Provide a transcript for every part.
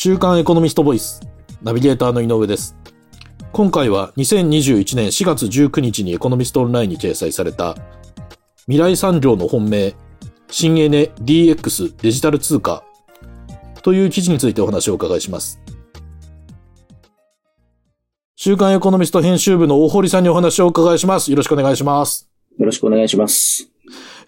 週刊エコノミストボイス、ナビゲーターの井上です。今回は2021年4月19日にエコノミストオンラインに掲載された、未来産業の本命、新エネ DX デジタル通貨という記事についてお話をお伺いします。週刊エコノミスト編集部の大堀さんにお話をお伺いします。よろしくお願いします。よろしくお願いします。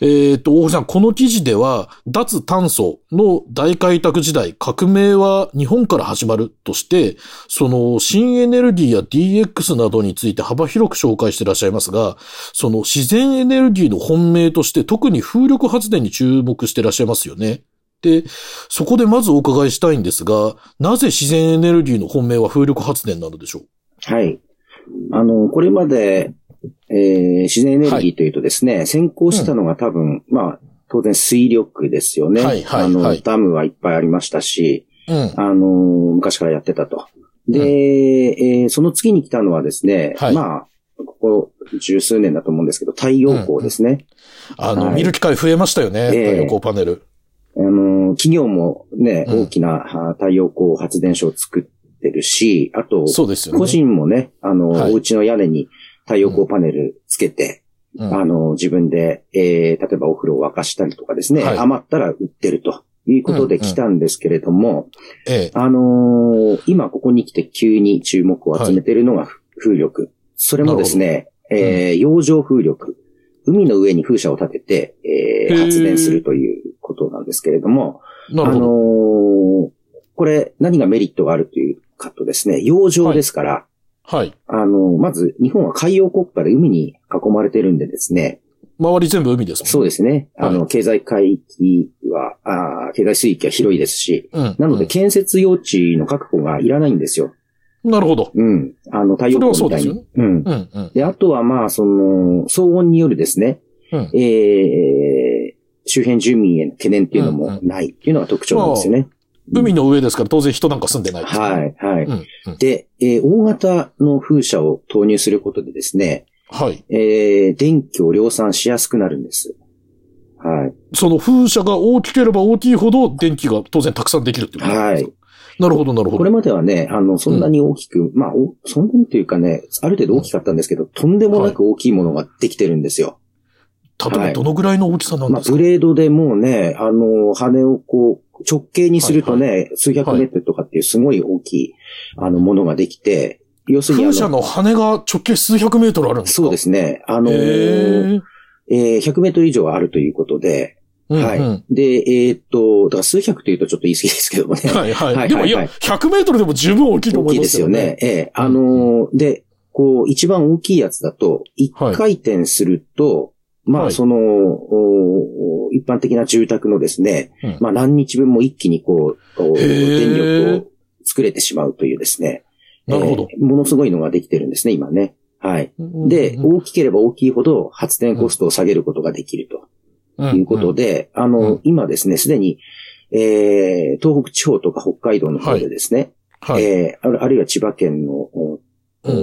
えっ、と、大堀さん、この記事では、脱炭素の大開拓時代、革命は日本から始まるとして、その新エネルギーや DX などについて幅広く紹介していらっしゃいますが、その自然エネルギーの本命として特に風力発電に注目していらっしゃいますよね。で、そこでまずお伺いしたいんですが、なぜ自然エネルギーの本命は風力発電なのでしょう？はい。あの、これまで、えー自然エネルギーというとですね、先行したのが多分、まあ、当然水力ですよね。はいはいあの、はいダムはいっぱいありましたし、うん。あの、昔からやってたと。で、えーその次に来たのはですね、はいまあ、ここ十数年だと思うんですけど、太陽光ですね。あの、はい見る機会増えましたよね。ええ太陽光パネル。あの、企業もね、うん大きなあ太陽光発電所を作ってるし、あと、そうですよね。個人もね、あの、はいお家の屋根に太陽光パネルつけて、うんあの、自分で、えー、例えばお風呂を沸かしたりとかですね、はい余ったら売ってるということで来たんですけれども、ええ。あのー今ここに来て急に注目を集めているのが風力。それもですね、えー洋上風力。海の上に風車を立てて、えー発電するということなんですけれども、あの。ーこれ何がメリットがあるというかとですね、洋上ですから、はい。あの、まず、日本は海洋国家で海に囲まれてるんでですね、周り全部海ですもんそうですね。あの、は経済海域は、あー経済水域は広いですし、うん。なので、う建設用地の確保がいらないんですよ。んなるほど。うん。あの、太陽光みたいそれはそうに。うん。うん、うん。で、あとは、まあ、その、騒音によるですね、うんえー、周辺住民への懸念っていうのもないっていうのが特徴なんですよね。海の上ですから当然人なんか住んでないですからはい、はい。うん、うん。で、えー大型の風車を投入することでですね、はい。えー、電気を量産しやすくなるんです。はい。その風車が大きければ大きいほど電気が当然たくさんできるっていうことなんですか？なるほど、なるほこれど。まではね、あの、そんなに大きく、まあ、おそんなにというかね、ある程度大きかったんですけど、とんでもなく大きいものができてるんですよ。例えばどのぐらいの大きさなんまあ、ですか、ブレードでもうね、あの、羽をこう、直径にするとね、数百メートルとかっていうすごい大きい、あの、ものができて、要するにあ風車の羽が直径数百メートルあるんですか？そうですすね。あのえー100メートル以上あるということで、うん、はい。うんで、えーっと、だから数百というとちょっと言い過ぎですけどもね。はい、はい。はいでもいや、はい100メートルでも十分大きいと大きい思いまですすよねよね。。ええあのーで、こう、一番大きいやつだと、一はい回転すると、まあ、はいその、お一般的な住宅のですね、うんまあ、何日分も一気にこう、電力を作れてしまうというですね。なるほど。えーものすごいのができてるんですね、今ね。はい。で、うん大きければ大きいほど発電コストを下げることができると。うんいうことで、あの、うん今ですね、すでに、えー、東北地方とか北海道の方でですね、はい。えーあるあるいは千葉県の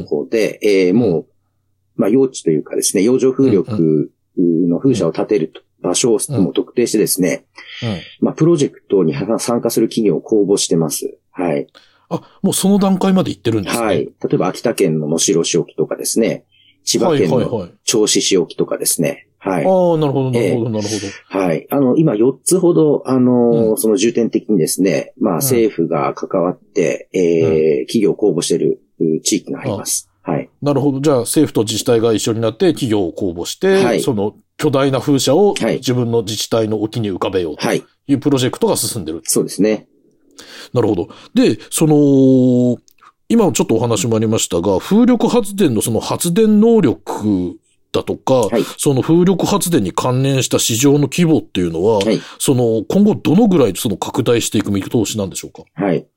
方で、えーもう、まあ、用地というかですね、洋上風力の風車を建てる場所をうんもう特定してですね、うんまあ、プロジェクトに参加する企業を公募してます。はい。あ、もうその段階まで行ってるんですね。はい。例えば、秋田県の能代市沖とかですね、千葉県のはいはいはい。銚子市沖とかですね、はい。ああ、なるほど、なるほど、なるほど。はい。あの、今4つほど、あの、うんその重点的にですね、まあ政府が関わって、えー企業を公募しているう地域があります。はい。なるほど。じゃあ政府と自治体が一緒になって企業を公募して、はいその巨大な風車をはい自分の自治体の沖に浮かべようとはい。いうプロジェクトが進んでる。そうですね。なるほど。で、その、今ちょっとお話もありましたが、風力発電のその発電能力だとか、はい。その風力発電に関連した市場の規模っていうのは、はい。その今後どのぐらいその拡大していく見通しなんでしょうか？はい。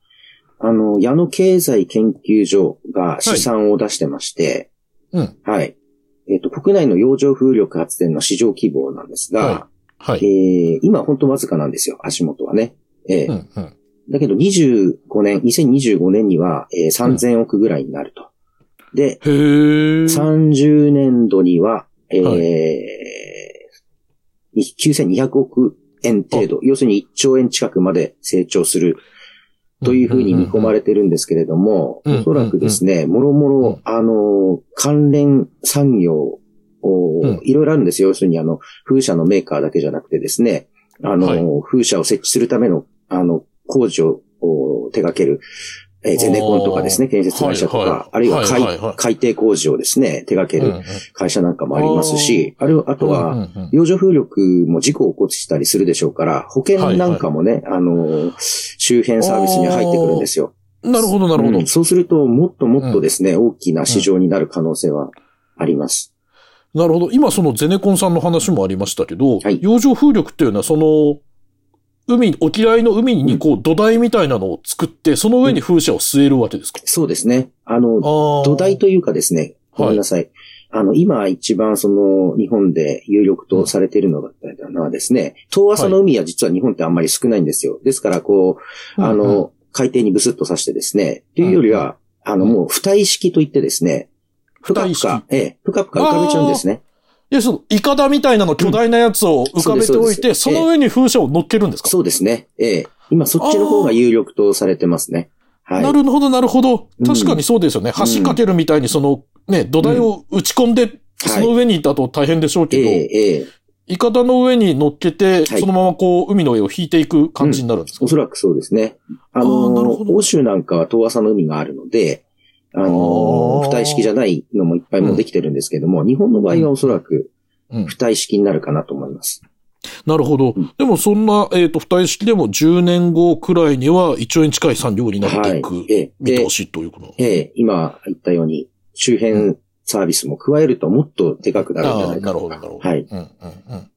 あの、矢野経済研究所が試算を出してまして、うん。はい。えっ、と、国内の洋上風力発電の市場規模なんですが、はい。えー今本当わずかなんですよ、足元はね。えーうん、うん。だけど25年、2025年には、えー3000億ぐらいになると。で、へー。30年度には、えーは9200億円程度、要するに1兆円近くまで成長するというふうに見込まれてるんですけれども、うん。おそらくですね、もろもろ、あの、関連産業をうん。いろいろあるんですよ。要するに、あの、風車のメーカーだけじゃなくてですね、あの、はい。風車を設置するための、あの、工事をお手掛ける、えーゼネコンとかですね、建設会社とか、はいはい。あるいは海,、はい海底工事をですね、手掛ける会社なんかもありますし、あるいは、あとは、うんうんうん。洋上風力も事故を起こしたりするでしょうから、保険なんかもね、あの、周辺サービスに入ってくるんですよ。なるほど、なるほど。うん。そうすると、もっともっとですね、大きな市場になる可能性はあります。なるほど。今そのゼネコンさんの話もありましたけど、はい。洋上風力っていうのはその、海、沖合の海にこう土台みたいなのを作って、その上に風車を据えるわけですか、そうですね。あの、あー。土台というかですね、ごめんなさい。あの、今一番その、日本で有力とされているのはですね、遠浅の海は実は日本ってあんまり少ないんですよ。ですから、こう、あうんうんの、海底にブスッと刺してですね、というよりは、あの、もう、浮体式といってですね、ぷかぷか、ええ、ぷかぷか浮かべちゃうんですね。いや、その、イカダみたいなの巨大なやつを浮かべておいて、そうですそその上に風車を乗っけるんですか、そうですね。ええ、今そっちの方が有力とされてますね。はい。なるほど、なるほど。う。ん。確かにそうですよね。橋かけるみたいにその、ね、土台を打ち込んで、その上にだと大変でしょうけど、ええ、ええ、イカダの上に乗っけて、はい。そのままこう、海の上を引いていく感じになるんですか、おそらくそうですね。あのほ、ど。欧州なんかは遠浅の海があるので、あのあー、浮体式じゃないのもいっぱいもうできてるんですけども、日本の場合はおそらくうん浮体式になるかなと思います。なるほどうん。でもそんな、えっ、と、付帯式でも10年後くらいには1兆円近い産業になっていく見通、しということ。ええ、今言ったように、周辺サービスも加えるともっとでかくなるんじゃないかなるほど、なるほど。はい。うん、うん、うん。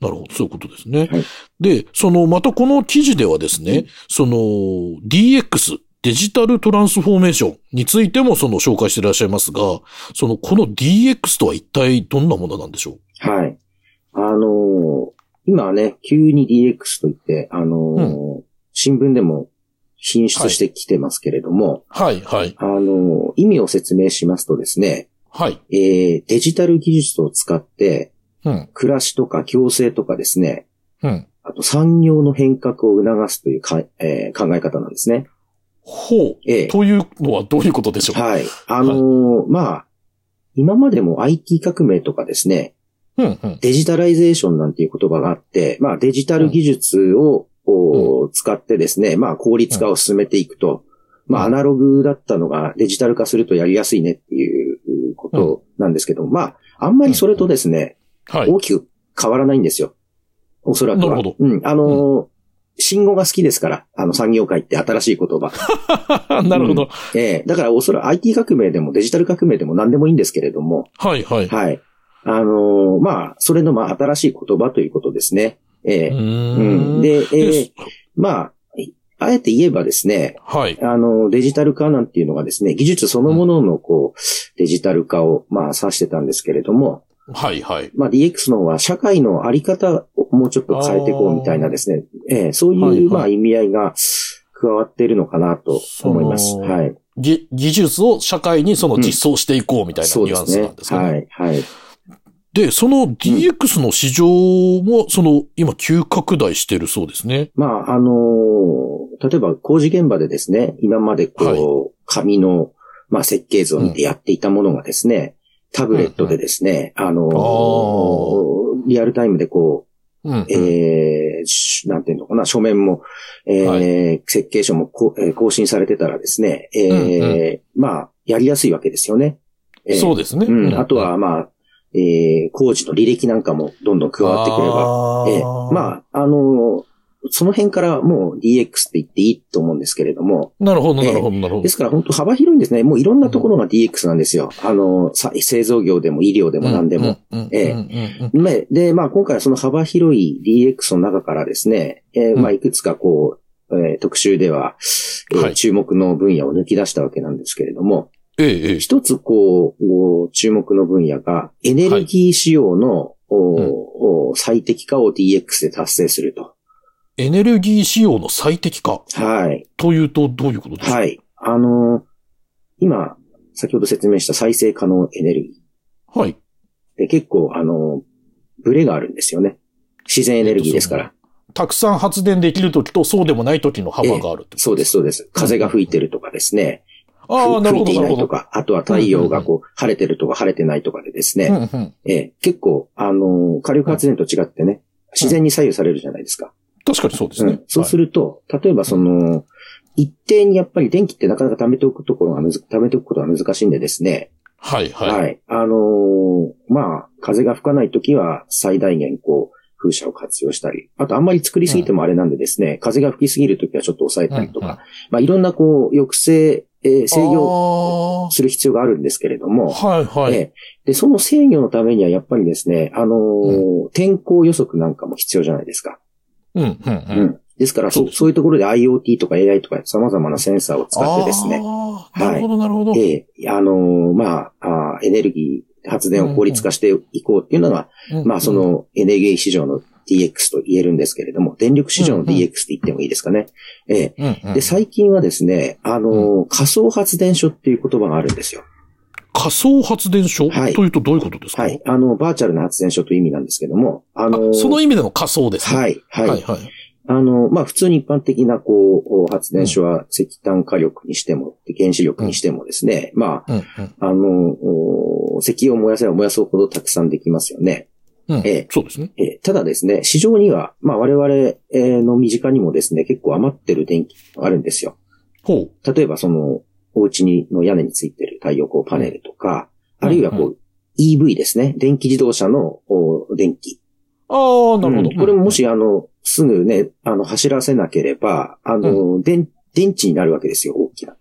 なるほど、そういうことですね。はいで、その、またこの記事ではですね、その、DX、デジタルトランスフォーメーションについてもその紹介していらっしゃいますが、その、この DX とは一体どんなものなんでしょう？はい。あのー今はね、急に DX といって、あのー新聞でも進出してきてますけれども、はい、はい、あのー意味を説明しますとですね、はい。えーデジタル技術を使って、うん、暮らしとか共生とかですね、うん。あと産業の変革を促すというか、えー考え方なんですね。ほう。ええというのはどういうことでしょう？はい。あのーまあ、今までも IT 革命とかですね、うん、うん。 digitalization なんていう言葉があって、まあデジタル技術を、お使ってですね、まあ効率化を進めていくと、まあアナログだったのがデジタル化するとやりやすいねっていうことなんですけども、まあ、あんまりそれとですね、はい。大きく変わらないんですよ。おそらくは。なるほどうん。あのー信号が好きですから、あの産業界って新しい言葉。なるほど。ええだからおそらく IT 革命でもデジタル革命でも何でもいいんですけれども、はい、はい。はい。あのーまあ、それのまあ新しい言葉ということですね。ええうーうん。ん。で、えでえまあ、あえて言えばですね、はい。あの、デジタル化なんていうのがですね、技術そのもののこう、デジタル化をまあ指してたんですけれども、はい、はい。まあ DX の方は社会のあり方をもうちょっと変えていこうみたいなですね、ええそういう、はいはいまあ意味合いが加わっているのかなと思います。そのはい。ぎ技術を社会にその実装していこうみたいなニュアンスなんですかね。はい、はい。で、その DX の市場も、その、今急拡大してるそうですね。まあ、あのー例えば工事現場でですね、今までこう、はい紙の、まあ、設計図を見てやっていたものがですね、タブレットでですね、あのーリアルタイムでこうん、うん。う、えーしなんていうのかな、書面も、えーは設計書もこ、えー更新されてたらですね、えーうんまあ、やりやすいわけですよね。えーそうですね。うん、あとは、まあ、えー工事の履歴なんかもどんどん加わってくれば、ええまあ、あのその辺からもう DX って言っていいと思うんですけれども、なるほど、なるほど、なるほどで。すから本当幅広いんですね。もういろんなところが DX なんですよ。あの、さ製造業でも医療でも何でも。で、まあ今回はその幅広い DX の中からですね、えーうんまあいくつかこう、えー特集では、えーはい注目の分野を抜き出したわけなんですけれども、ええ、ええ。一つこう、注目の分野がエネルギー使用の、おお最適化を DX で達成すると。エネルギー使用の最適化はい。というとどういうことですか？はい。あのー今、先ほど説明した再生可能エネルギはい。ーで結構、あのーブレがあるんですよね。自然エネルギーですから。たくさん発電できるときとそうでもないときの幅があるってことそうです、そうです。風が吹いてるとかですね。ああ、なるほど、吹いていないとか、あとは太陽がこう、晴れてるとか晴れてないとかでですね。うんうん。ええ結構、あのー火力発電と違ってね、自然に左右されるじゃないですか。確かにそうですねうん。そうすると、例えばその、一定にやっぱり電気ってなかなか貯めておくところがむず、貯めておくことが難しいんでですね。はい、はい。はい。あのーまあ、風が吹かないときは最大限こう、風車を活用したり、あとあんまり作りすぎてもあれなんでですね、風が吹きすぎるときはちょっと抑えたりとか、うんうんまあいろんなこう、抑制、えー制御御する必要があるんですけれども、はい、はい。ええで、その制御のためにはやっぱりですね、あのー天候予測なんかも必要じゃないですか。うん、うん、ううん。ん。ですから、そそそういうところで IoT とか AI とか様々なセンサーを使ってですね、なるほど、なるほど。ええあのーまああーエネルギー、発電を効率化していこうっていうのが、うんまあそ、のエネルギー市場の DX と言えるんですけれども、電力市場の DX って言ってもいいですかね。ええうんうんで、最近はですね、あのー仮想発電所っていう言葉があるんですよ。仮想発電所？はいというとどういうことですか？はい。あの、バーチャルな発電所という意味なんですけども、あのーあその意味での仮想ですね。はい、はい。はい、はい。あの、まあ、普通に一般的な、こう、発電所は石炭火力にしても、原子力にしてもですね、まうん、うん。あ、あの、お石油を燃やせば燃やすほどたくさんできますよね。うんええそうですね。えーただですね、市場には、まあ、我々えーの身近にもですね、結構余ってる電気があるんですよ。ほう。例えば、その、お家にの屋根についてる太陽光パネルとか、あるいはこうう、EV ですね。電気自動車のお電気。ああ、なるほど。うんこれももし、あの、すぐね、あの、走らせなければ、あの、電、電池になるわけですよ、大きな。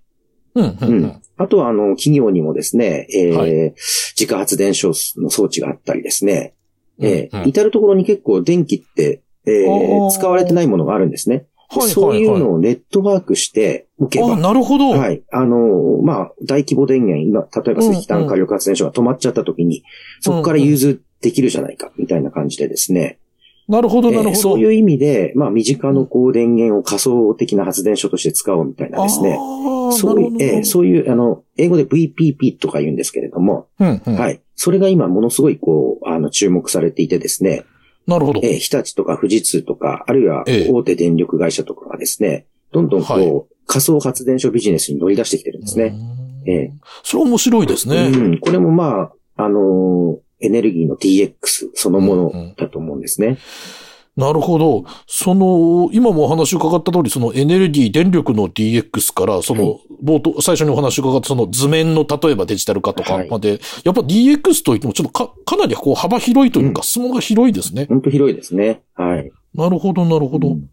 うん、うん、ううんん。あとは、あの、企業にもですね、えーはい自家発電所の装置があったりですね、えーうんうん至るところに結構電気って、えー使われてないものがあるんですね。はい、そういうはいのをネットワークしておけば、あなるほど。はい。あの、まあ、大規模電源、今、例えば石炭火力発電所が止まっちゃった時に、そこから融通できるじゃないか、みたいな感じでですね。なるほど、なるほど。えーそういう意味で、まあ、身近のこう電源を仮想的な発電所として使おうみたいなですね。そういう、えーそういう、あの、英語で VPP とか言うんですけれども、うん、うん。はい。それが今ものすごいこう、あの、注目されていてですね、なるほど。えー日立とか富士通とか、あるいはええ大手電力会社とかがですね、どんどんこう、はい仮想発電所ビジネスに乗り出してきてるんですね。うん。ええそれ面白いですね。うん。これもまあ、あのーエネルギーの DX そのものだと思うんですね。なるほど。その、今もお話伺った通り、そのエネルギー、電力の DX から、そはの、冒頭、最初にお話伺ったその図面の例えばデジタル化とかはいまで、やっぱ DX といってもちょっとか、かなりこう幅広いというか、うん質問が広いですね。本当広いですね。はい。なるほど、なるほど。うん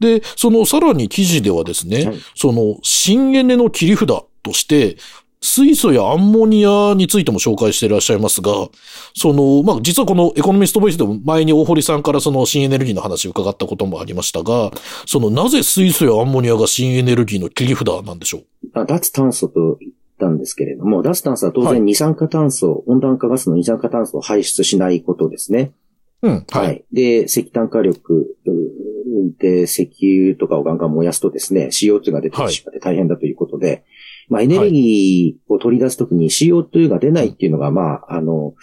で、そのさらに記事ではですね、はいその新エネの切り札として、水素やアンモニアについても紹介していらっしゃいますが、その、まあ、実はこのエコノミストボイスでも前に大堀さんからその新エネルギーの話を伺ったこともありましたが、そのなぜ水素やアンモニアが新エネルギーの切り札なんでしょう？あ脱炭素と言ったんですけれども、脱炭素は当はい然二酸化炭素、温暖化ガスの二酸化炭素を排出しないことですね。うん。はい。で、石炭火力うで石油とかをガンガン燃やすとですね、CO2 が出てしまって大変だということで、まあエネルギーを取り出すときに CO2 が出ないっていうのが、まあ、あの、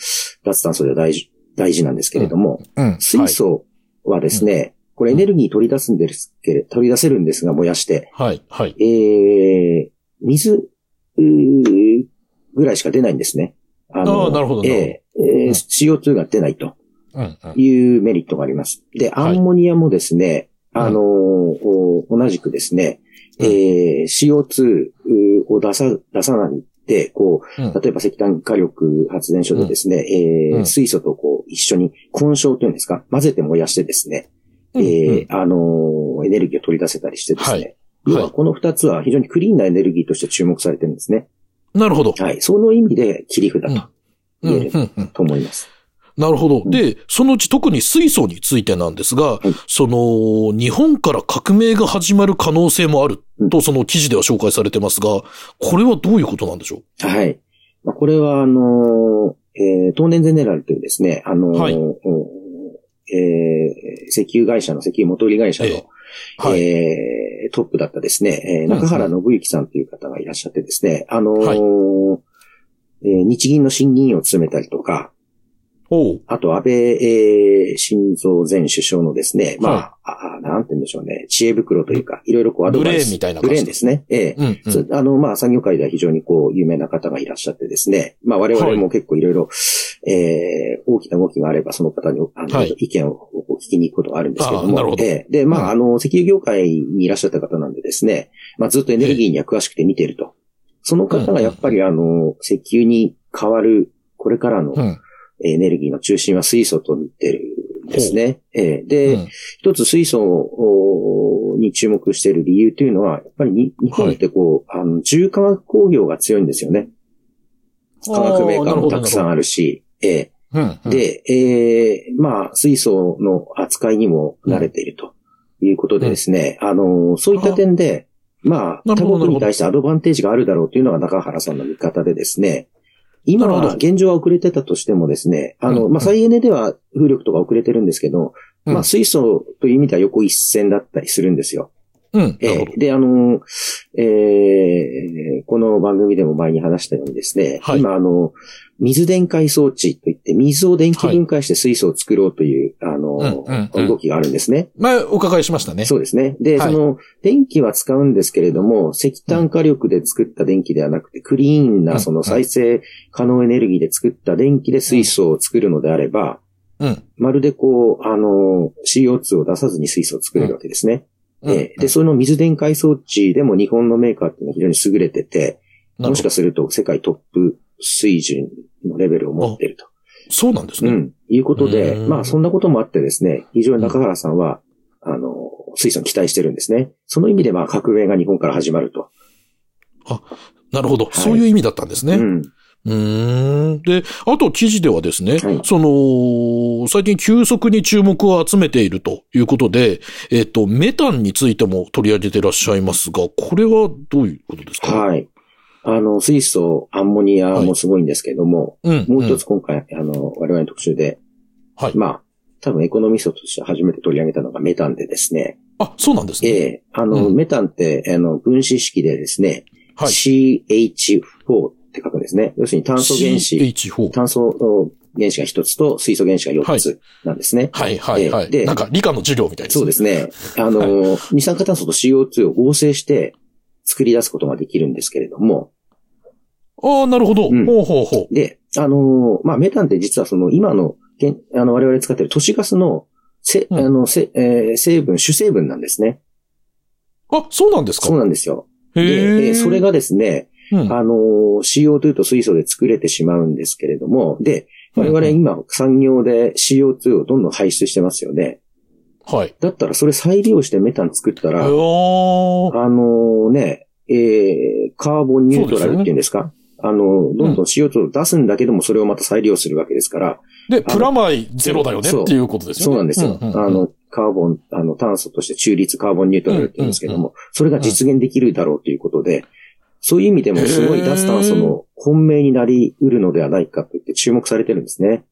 脱炭素では大事、大事なんですけれども、うん。水素はですね、これエネルギー取り出すんですけれ、取り出せるんですが燃やして、はい。はい。えー、水、ぐらいしか出ないんですね。あああなるほどなるほどえーえー CO2 が出ないと。いうメリットがあります。で、アはいンモニアもですね、うんあのーお同じくですね、うんえー CO2 を出さ、出さないで、こう、うん。例えば石炭火力発電所でですね、えーうん。水素とこう、一緒に混焼というんですか、混ぜて燃やしてですね、うん。えーあのーエネルギーを取り出せたりしてですね、はい。要ははいこの二つは非常にクリーンなエネルギーとして注目されてるんですね。なるほど。はい。その意味で切り札とうん。言えると思います。なるほど。んで、そのうち特に水素についてなんですが、いその、日本から革命が始まる可能性もあると、その記事では紹介されてますが、これはどういうことなんでしょはい。まあ、これは、あのーえー東年ゼネラルというですね、あのーはいうんえー石油会社の、石油元売り会社の、えうはい。えートップだったですね、えーん中原信之さんという方がいらっしゃってですね、あのーはいえー日銀の審議員を務めたりとか。あと安倍、えー、晋三前首相のですね、まあ、はあなんて言うんでしょうね、知恵袋というか、いろいろこうアドバイス。ブレーンみたいなブレーンですね。ええうん、うん。あの、まあ、産業界では非常にこう、有名な方がいらっしゃってですね。まあ、我々も結構いろいろ、えー大きな動きがあれば、その方に、あの、はい意見を聞きに行くことがあるんですけれども。あーなるほどええで、まあ、うんあの、石油業界にいらっしゃった方なんでですね、まあ、ずっとエネルギーには詳しくて見ていると。その方がやっぱりあの、石油に変わる、これからのうん。エネルギーの中心は水素と見てるんですね。ええ。うで、ん。一つ水素おに注目している理由というのは、やっぱりに日本ってこう、あの、重化学工業が強いんですよね。化学メーカーもたくさんあるし、ええ。うんうん、で、ええまあ、水素の扱いにも慣れているということでですね、あの、そういった点で、まあ、他国に対してアドバンテージがあるだろうというのが中原さんの見方でですね、今は現状は遅れてたとしてもですね、あの、うん。まあ、再エネでは風力とか遅れてるんですけど、うん。まあ、水素という意味では横一線だったりするんですよ。うん。えー。で、あの、えーこの番組でも前に話したようにですね、はい今、あの、水電解装置といって、水を電気分解して水素を作ろうという、あの、うんうんうん動きがあるんですね。前お伺いしましたね。そうですね。で、はいその、電気は使うんですけれども、石炭火力で作った電気ではなくて、クリーンうんな、その再生可能エネルギーで作った電気で水素を作るのであれば、うん。まるでこう、あの、CO2 を出さずに水素を作れるわけですね。うんえーで、その水電解装置でも日本のメーカーっていうのは非常に優れてて、もしかすすると世界トップ水準のレベルを持っていると。そうなんですね。うん。いうことで、うんまあそんなこともあってですね、非常に中原さんは、あの、水素に期待してるんですね。その意味でまあ革命が日本から始まると。なるほど、いそういう意味だったんですね。うん。うーん。で、あと記事ではですね、はいその、最近急速に注目を集めているということで、えっ、と、メタンについても取り上げていらっしゃいますが、これはどういうことですか？はい。あの、水素、アンモニアもすごいんですけども、うん。もう一つ今回、あの、我々の特集で、はいまあ、多分エコノミストとして初めて取り上げたのがメタンでですね、あ、そうなんですね。ええあの、うんメタンって、あの、分子式でですね、はい。CH4 って書くんですね。要するに炭素原子、CH4。炭素原子が一つと水素原子が四つなんですね。はいはいはい。ええでなんか理科の授業みたいですね。そうですね。あの、二酸化炭素と CO2 を合成して作り出すことができるんですけれども、ああ、なるほど。うんほうほうほう。で、あの、まあ、メタンって実はその今の、あの、我々使っている都市ガスの、せ、うんあの、せ、えー成分、主成分なんですね。あ、そうなんですか？そうなんですよ。え。えーそれがですね、うん、あの、CO2 と水素で作れてしまうんですけれども、で、我々今産業で CO2 をどんどん排出してますよね。はい。だったらそれ再利用してメタン作ったら、あのね、えー、カーボンニュートラルっていうんですか？あの、どんどん CO2 を出すんだけども、それをまた再利用するわけですから、で、プラマイゼロだよねっていうことですよね。そうなんですよ。ううんうん。あの、カーボン、あの、炭素として中立カーボンニュートラルって言うんですけども、それが実現できるだろうということで、そういう意味でもすごい脱炭素の本命になり得るのではないかと言って注目されてるんですね。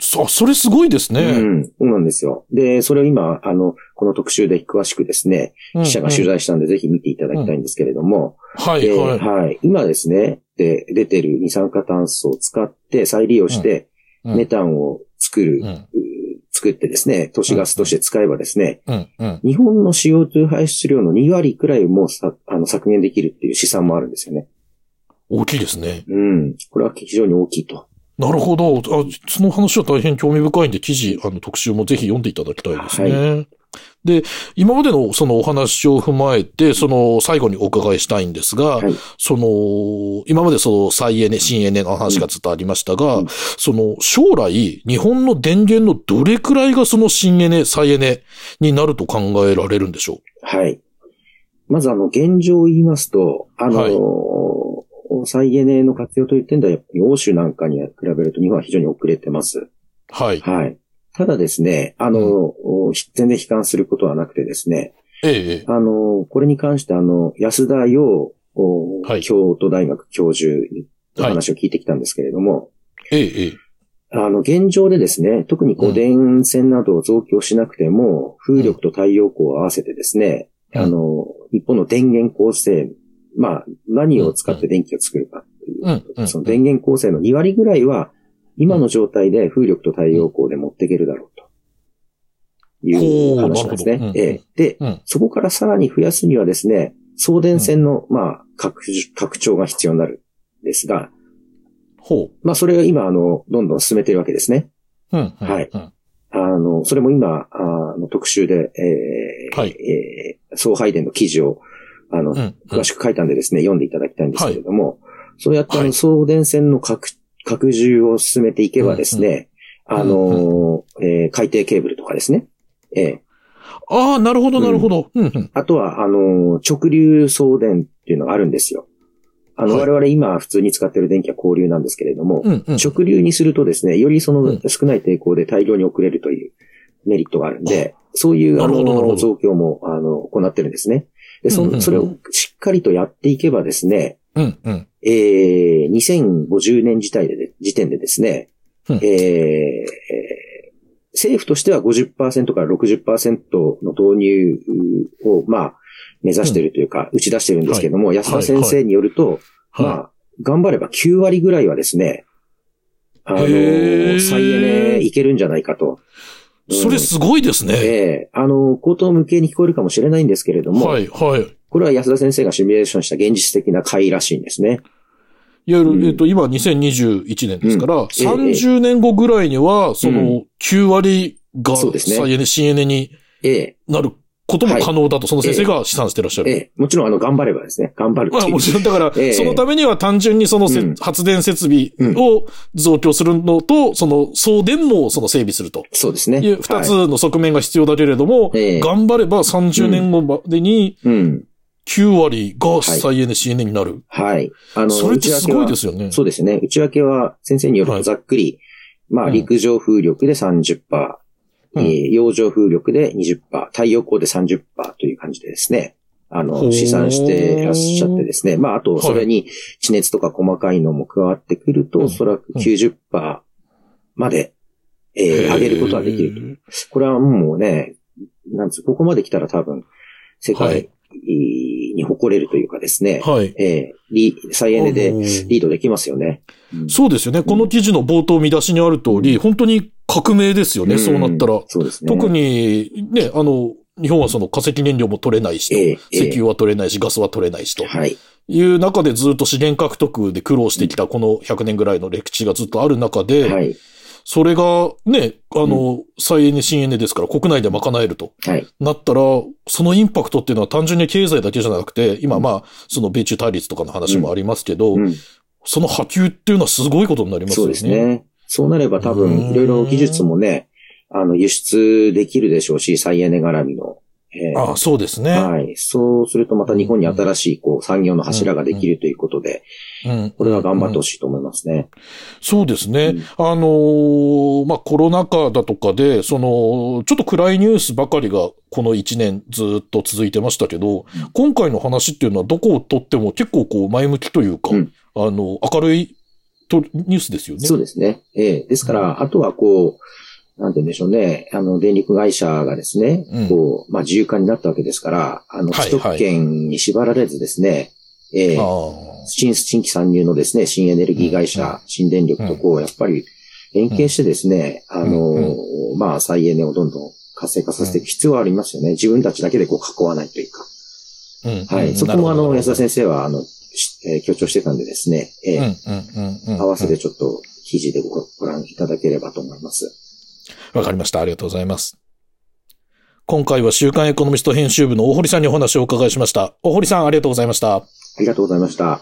そ、それすごいですうね。ん。そうなんですよ。で、それを今、あの、この特集で詳しくですね、記者が取材したんで、ぜひ見ていただきたいんですけれども、ではいはい。はい。今ですね、で、出てる二酸化炭素を使って再利用して、うんメタンを作る、うんう作ってですね、都市ガスとして使えばですね、うんうん。日本の CO2 排出量の2割くらいもさあの削減できるっていう試算もあるんですよね。大きいですね。うん。これは非常に大きいと。なるほど。あその話は大変興味深いんで、記事、あの、特集もぜひ読んでいただきたいですね。で、今までのそのお話を踏まえて、その最後にお伺いしたいんですが、はいその、今までその再エネ、新エネの話がずっとありましたが、うんその将来、日本の電源のどれくらいがその新エネ、再エネになると考えられるんでしょはい。まずあの、現状を言いますと、あの、再エネの活用という点では、やっぱり欧州なんかに比べると日本は非常に遅れてます。うはい。はい。ただですね、あの、全然悲観することはなくてですね、ええええ、あの、これに関してあの、安田洋、おはい。京都大学教授にお話を聞いてきたんですけれども、ええ、ええ。あの、現状でですね、特にこううん。電線などを増強しなくても、風力と太陽光を合わせてですね、うん。あの、日本の電源構成、まあ、何を使って電気を作るかっていう、うん、うん。その電源構成の2割ぐらいは、今の状態で風力と太陽光で持っていけるだろうと。いう話なんですね。ほうなるほどええで、うん。そこからさらに増やすにはですね、送電線の、まあ、拡拡張が必要になるんですが、ほまあ、それを今、あの、どんどん進めてるわけですね。う。うん。うんはいうんあの、それも今、あの、特集で、えーはいえー送配電の記事を、あの、うん。詳しく書いたんでですね、読んでいただきたいんですけれども、そうやってあのはい送電線の拡拡充を進めていけばですね、んうんあの、えー海底ケーブルとかですね、えーああ、なるほど、なるほど。うん。うん。あとは、あの、直流送電っていうのがあるんですよ。あの、はい我々今普通に使ってる電気は交流なんですけれども、うん。うん。直流にするとですね、よりそうのん少ない抵抗で大量に送れるというメリットがあるんで、そういう、あの、増強も、あの、行ってるんですね。で、そうんうんうんそれをしっかりとやっていけばですね、うん。うん。えー、2050年時点でで、時点でですね、うんえーえー政府としては50%から60%の導入を、まあ、目指しているというか、打ち出しているんですけども、安田先生によると、まはあ、頑張れば9割ぐらいはですね、あの再エネいけるんじゃないかと。い。それすごいですね。ええあの、口頭無形に聞こえるかもしれないんですけれども、はい、はい。これは安田先生がシミュレーションした現実的な回らしいんですね。いわゆうん。る、えっと、今2021年ですから、うん。ええ。30年後ぐらいには、そうのん、9割がそうですね。再エネ、新エネにええ。なることも可能だと、その先生が試算してらっしゃる。ええ。もちろんあの、頑張ればですね、頑張るまあもちろん、だから、ええ。そのためには単純にそのせ、うん。発電設備を増強するのと、その送電もその整備すると。そうですね。いう二つはいの側面が必要だけれども、ええ。頑張れば30年後までにうん。9割が再エネ、新エネになる。はい。あの、それってすごいですよ。よね。そうですね。内訳は先生によるとはいざっくり、まあ、うん陸上風力で30%、うんえー洋上風力で20%、太陽光で30%という感じでですね、あほの、う試算していらっしゃってですね。まあ、あと、それに地熱とか細かいのも加わってくると、うんおそらく90%まで、えー上げることはできると。る。これはもうね、なんつう、ここまで来たら多分、世はい界に誇れるというかですね、はい。えーリ再エネであのーリードできますよね。うんそうですよね。この記事の冒頭見出しにある通り、本当に革命ですよね、そうなったら。そうですね。特に、ね、あの、日本はその化石燃料も取れないしと、ええええ石油は取れないし、ガスは取れないしとはい。いう中でずっと資源獲得で苦労してきたこの100年ぐらいの歴史がずっとある中で、はい。それがね、あの、再エネ、新エネですから国内で賄えるとはい。なったら、そのインパクトっていうのは単純に経済だけじゃなくて、今まあ、その米中対立とかの話もありますけど、うん。その波及っていうのはすごいことになりますよね。そうですね。そうなれば多う分、んいろいろ技術もね、あの、輸出できるでしょうし、再エネ絡みの。えーああ、そうですね。はい。そうするとまた日本に新しい、こう、産業の柱ができるということで、うんこれは頑張ってほしいと思いますね。そうですね。うんあのーまあ、コロナ禍だとかで、その、ちょっと暗いニュースばかりがこの1年ずっと続いてましたけど、今回の話っていうのはどこをとっても結構こう前向きというか、うんあの、明るいとニュースですよね。そうですね。ええですから、あとはこう、なんて言うんでしょうね。あの、電力会社がですね、うんこう、まあ、自由化になったわけですから、あの、はい既得権に縛られずですね、ええああ新、新規参入のですね、新エネルギー会社、うん新電力とこう、やっぱり連携してですね、あの、うんまあ、再エネをどんどん活性化させていく必要はありますよね。自分たちだけでこう、囲わないというか。うんはい。うんそこもあの、安田先生は、あの、しえー強調してたんでですね、ええほどうんうんうんうん合わせてちょっと記事でごご覧いただければと思います。わかりました。ありがとうございます。今回は週刊エコノミスト編集部の大堀さんにお話をお伺いしました。大堀さん、ありがとうございました。ありがとうございました。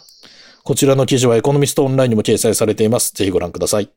こちらの記事はエコノミストオンラインにも掲載されています。ぜひご覧ください。